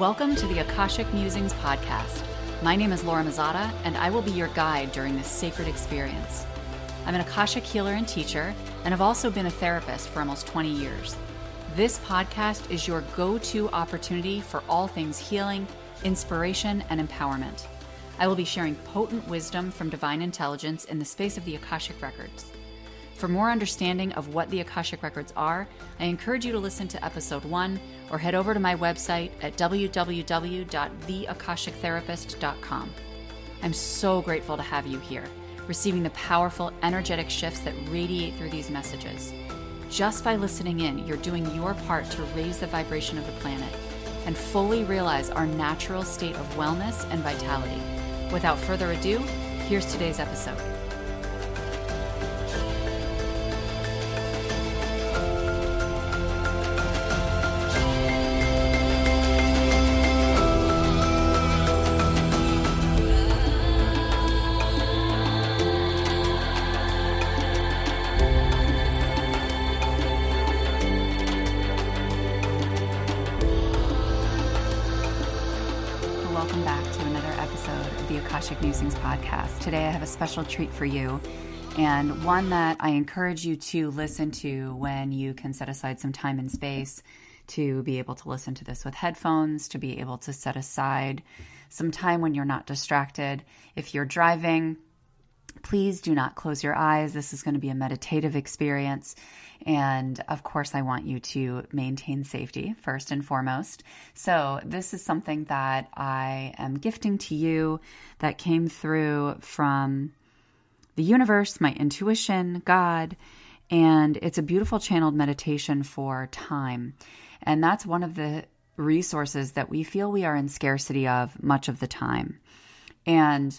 Welcome to the Akashic Musings podcast. My name is Laura Mazzotta, and I will be your guide during this sacred experience. I'm an Akashic healer and teacher, and have also been a therapist for almost 20 years. This podcast is your go to opportunity for all things healing, inspiration, and empowerment. I will be sharing potent wisdom from divine intelligence in the space of the Akashic Records. For more understanding of what the Akashic Records are, I encourage you to listen to episode one or head over to my website at www.theakashictherapist.com. I'm so grateful to have you here, receiving the powerful, energetic shifts that radiate through these messages. Just by listening in, you're doing your part to raise the vibration of the planet and fully realize our natural state of wellness and vitality. Without further ado, here's today's episode. Akashic Musings podcast. Today I have a special treat for you and one that I encourage you to listen to when you can set aside some time and space to be able to listen to this with headphones, to be able to set aside some time when you're not distracted. If you're driving, please do not close your eyes. This is going to be a meditative experience. And of course, I want you to maintain safety first and foremost. So, this is something that I am gifting to you that came through from the universe, my intuition, God, and it's a beautiful channeled meditation for time. And that's one of the resources that we feel we are in scarcity of much of the time. And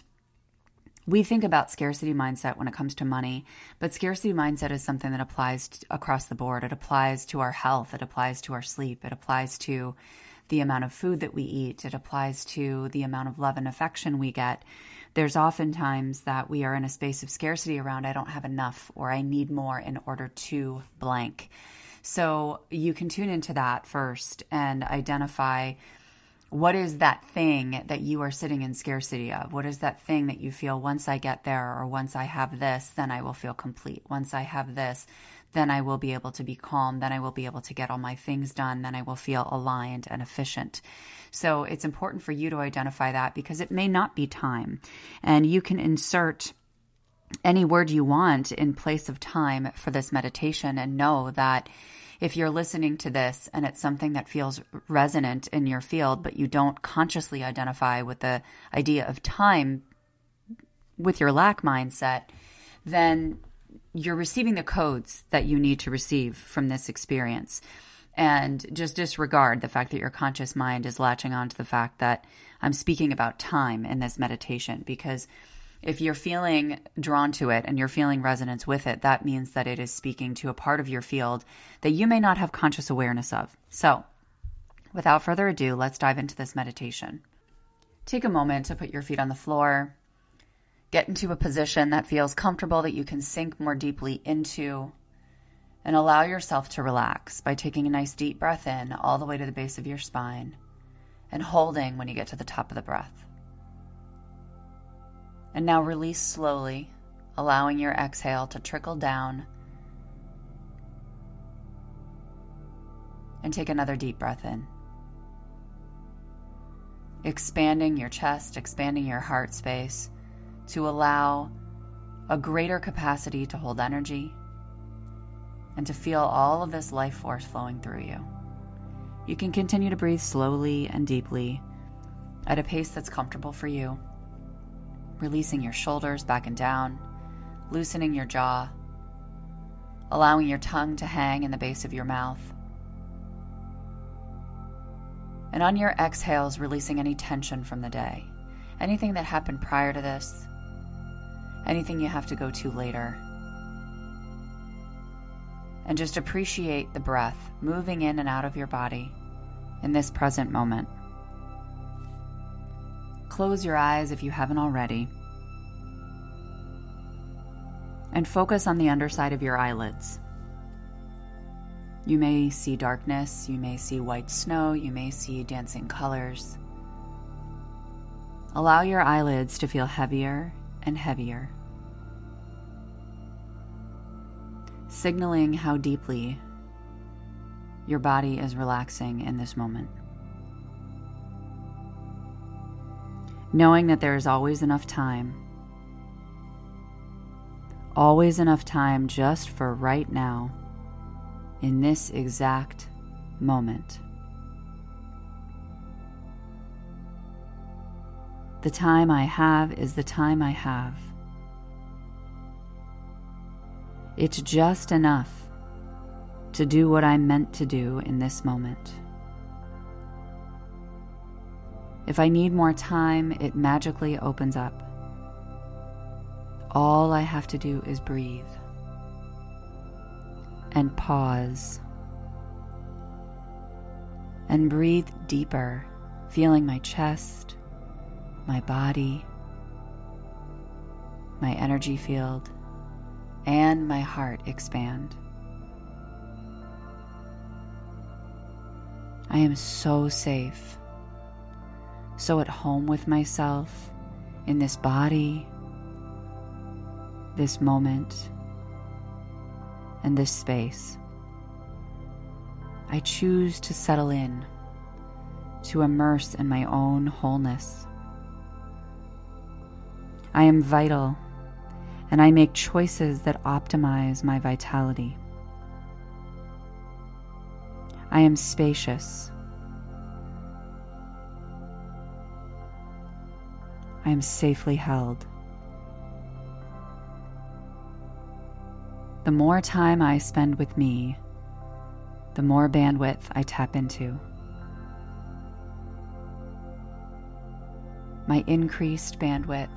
we think about scarcity mindset when it comes to money, but scarcity mindset is something that applies across the board. It applies to our health, it applies to our sleep, it applies to the amount of food that we eat, it applies to the amount of love and affection we get. There's oftentimes that we are in a space of scarcity around I don't have enough or I need more in order to blank. So you can tune into that first and identify what is that thing that you are sitting in scarcity of? What is that thing that you feel once I get there or once I have this, then I will feel complete? Once I have this, then I will be able to be calm. Then I will be able to get all my things done. Then I will feel aligned and efficient. So it's important for you to identify that because it may not be time. And you can insert any word you want in place of time for this meditation and know that if you're listening to this and it's something that feels resonant in your field, but you don't consciously identify with the idea of time with your lack mindset, then you're receiving the codes that you need to receive from this experience. And just disregard the fact that your conscious mind is latching on to the fact that I'm speaking about time in this meditation because if you're feeling drawn to it and you're feeling resonance with it, that means that it is speaking to a part of your field that you may not have conscious awareness of. So, without further ado, let's dive into this meditation. Take a moment to put your feet on the floor. Get into a position that feels comfortable that you can sink more deeply into. And allow yourself to relax by taking a nice deep breath in all the way to the base of your spine and holding when you get to the top of the breath. And now release slowly, allowing your exhale to trickle down. And take another deep breath in. Expanding your chest, expanding your heart space to allow a greater capacity to hold energy and to feel all of this life force flowing through you. You can continue to breathe slowly and deeply at a pace that's comfortable for you releasing your shoulders back and down, loosening your jaw, allowing your tongue to hang in the base of your mouth. And on your exhales, releasing any tension from the day, anything that happened prior to this, anything you have to go to later. And just appreciate the breath moving in and out of your body in this present moment. Close your eyes if you haven't already. And focus on the underside of your eyelids. You may see darkness, you may see white snow, you may see dancing colors. Allow your eyelids to feel heavier and heavier, signaling how deeply your body is relaxing in this moment. Knowing that there is always enough time, always enough time just for right now, in this exact moment. The time I have is the time I have. It's just enough to do what I'm meant to do in this moment. If I need more time, it magically opens up. All I have to do is breathe and pause and breathe deeper, feeling my chest my body, my energy field, and my heart expand. I am so safe, so at home with myself in this body, this moment, and this space. I choose to settle in, to immerse in my own wholeness. I am vital, and I make choices that optimize my vitality. I am spacious. I am safely held. The more time I spend with me, the more bandwidth I tap into. My increased bandwidth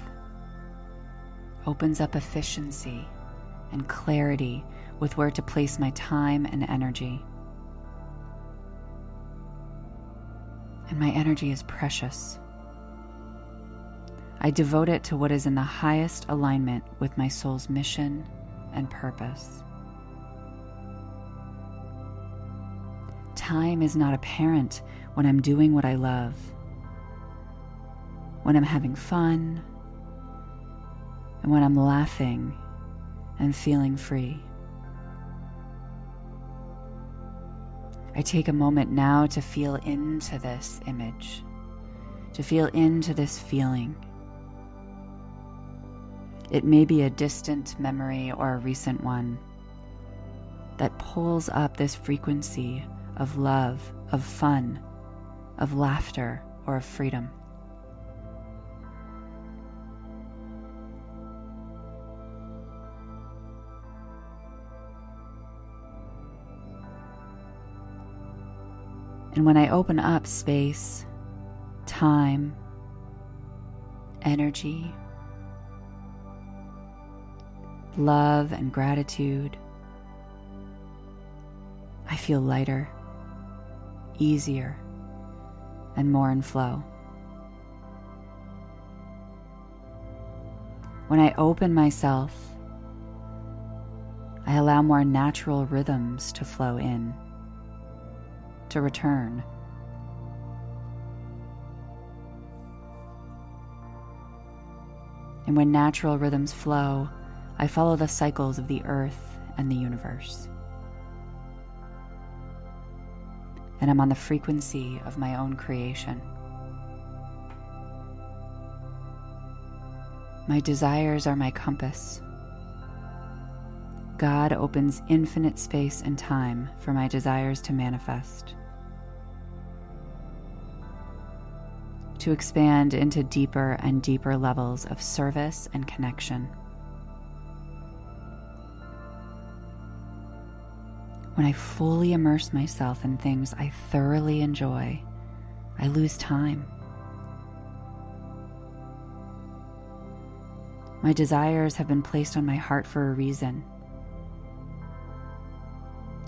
opens up efficiency and clarity with where to place my time and energy. And my energy is precious. I devote it to what is in the highest alignment with my soul's mission and purpose. Time is not apparent when I'm doing what I love, when I'm having fun and when I'm laughing and feeling free. I take a moment now to feel into this image, to feel into this feeling. It may be a distant memory or a recent one that pulls up this frequency of love, of fun, of laughter, or of freedom. And when I open up space, time, energy, love, and gratitude, I feel lighter, easier, and more in flow. When I open myself, I allow more natural rhythms to flow in to return. And when natural rhythms flow, I follow the cycles of the earth and the universe. And I'm on the frequency of my own creation. My desires are my compass. God opens infinite space and time for my desires to manifest. to expand into deeper and deeper levels of service and connection. When I fully immerse myself in things I thoroughly enjoy, I lose time. My desires have been placed on my heart for a reason,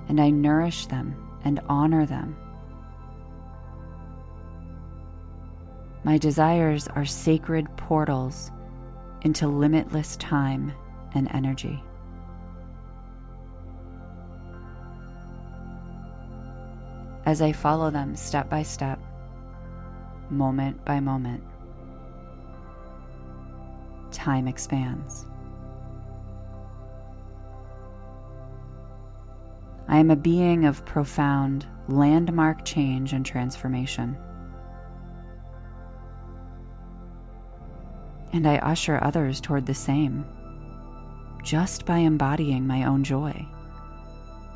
and I nourish them and honor them My desires are sacred portals into limitless time and energy. As I follow them step by step, moment by moment. Time expands. I am a being of profound, landmark change and transformation. And I usher others toward the same just by embodying my own joy,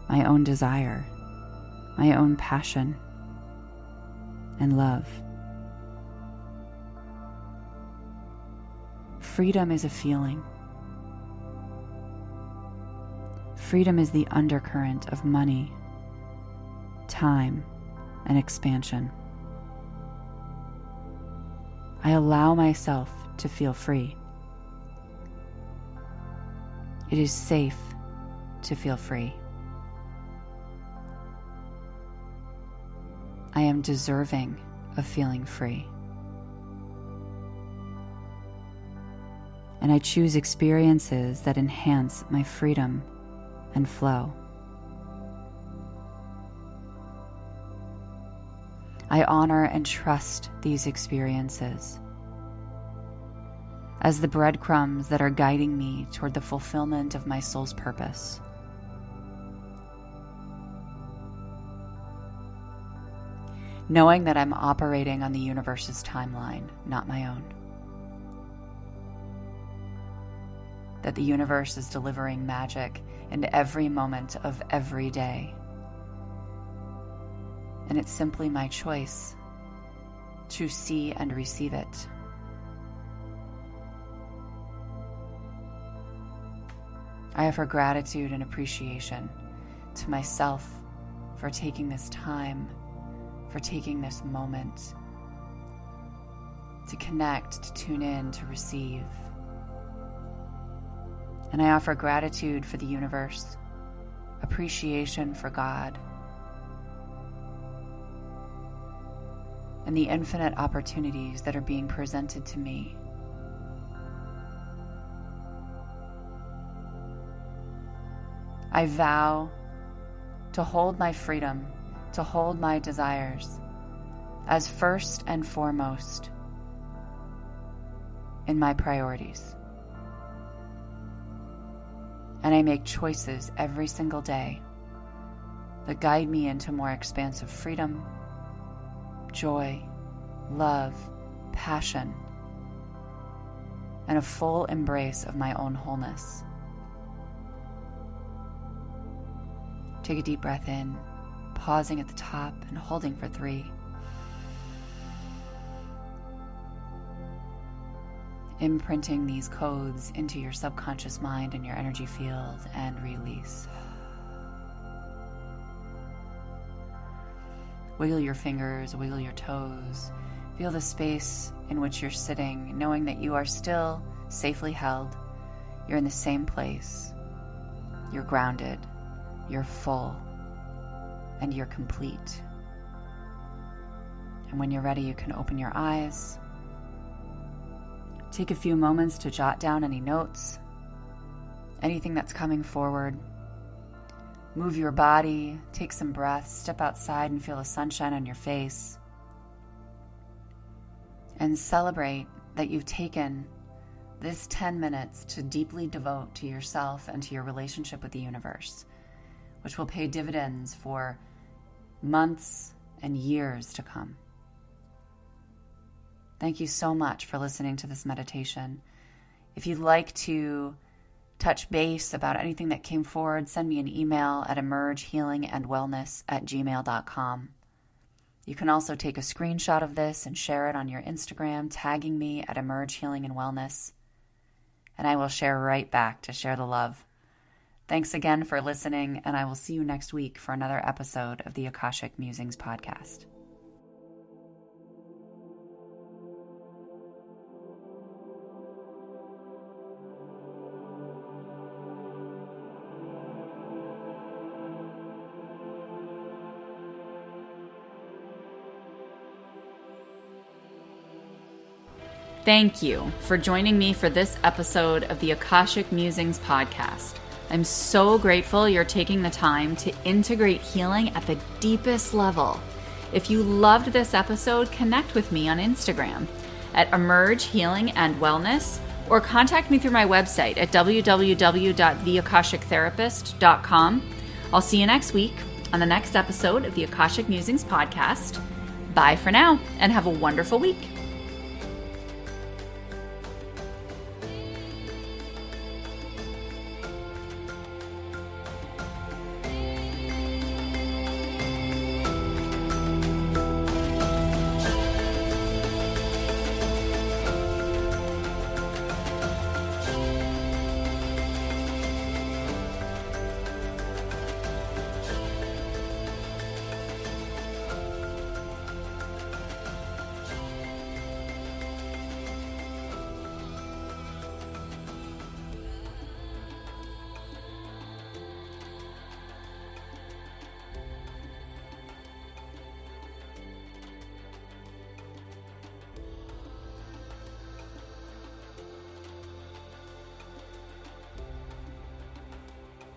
my own desire, my own passion, and love. Freedom is a feeling. Freedom is the undercurrent of money, time, and expansion. I allow myself to feel free. It is safe to feel free. I am deserving of feeling free. And I choose experiences that enhance my freedom and flow. I honor and trust these experiences as the breadcrumbs that are guiding me toward the fulfillment of my soul's purpose. Knowing that I'm operating on the universe's timeline, not my own. That the universe is delivering magic in every moment of every day. And it's simply my choice to see and receive it. I offer gratitude and appreciation to myself for taking this time, for taking this moment to connect, to tune in, to receive. And I offer gratitude for the universe, appreciation for God, and the infinite opportunities that are being presented to me I vow to hold my freedom, to hold my desires as first and foremost in my priorities. And I make choices every single day that guide me into more expansive freedom, joy, love, passion, and a full embrace of my own wholeness. Take a deep breath in, pausing at the top and holding for three. Imprinting these codes into your subconscious mind and your energy field and release. Wiggle your fingers, wiggle your toes. Feel the space in which you're sitting, knowing that you are still safely held. You're in the same place. You're grounded you're full and you're complete. And when you're ready, you can open your eyes. Take a few moments to jot down any notes, anything that's coming forward. Move your body, take some breaths, step outside and feel the sunshine on your face. And celebrate that you've taken this 10 minutes to deeply devote to yourself and to your relationship with the universe which will pay dividends for months and years to come. Thank you so much for listening to this meditation. If you'd like to touch base about anything that came forward, send me an email at emergehealingandwellness at gmail.com. You can also take a screenshot of this and share it on your Instagram, tagging me at Emerge Healing and Wellness, and I will share right back to share the love. Thanks again for listening, and I will see you next week for another episode of the Akashic Musings podcast. Thank you for joining me for this episode of the Akashic Musings podcast. I'm so grateful you're taking the time to integrate healing at the deepest level. If you loved this episode, connect with me on Instagram at Emerge Healing and Wellness or contact me through my website at www.theakashictherapist.com. I'll see you next week on the next episode of the Akashic Musings podcast. Bye for now and have a wonderful week.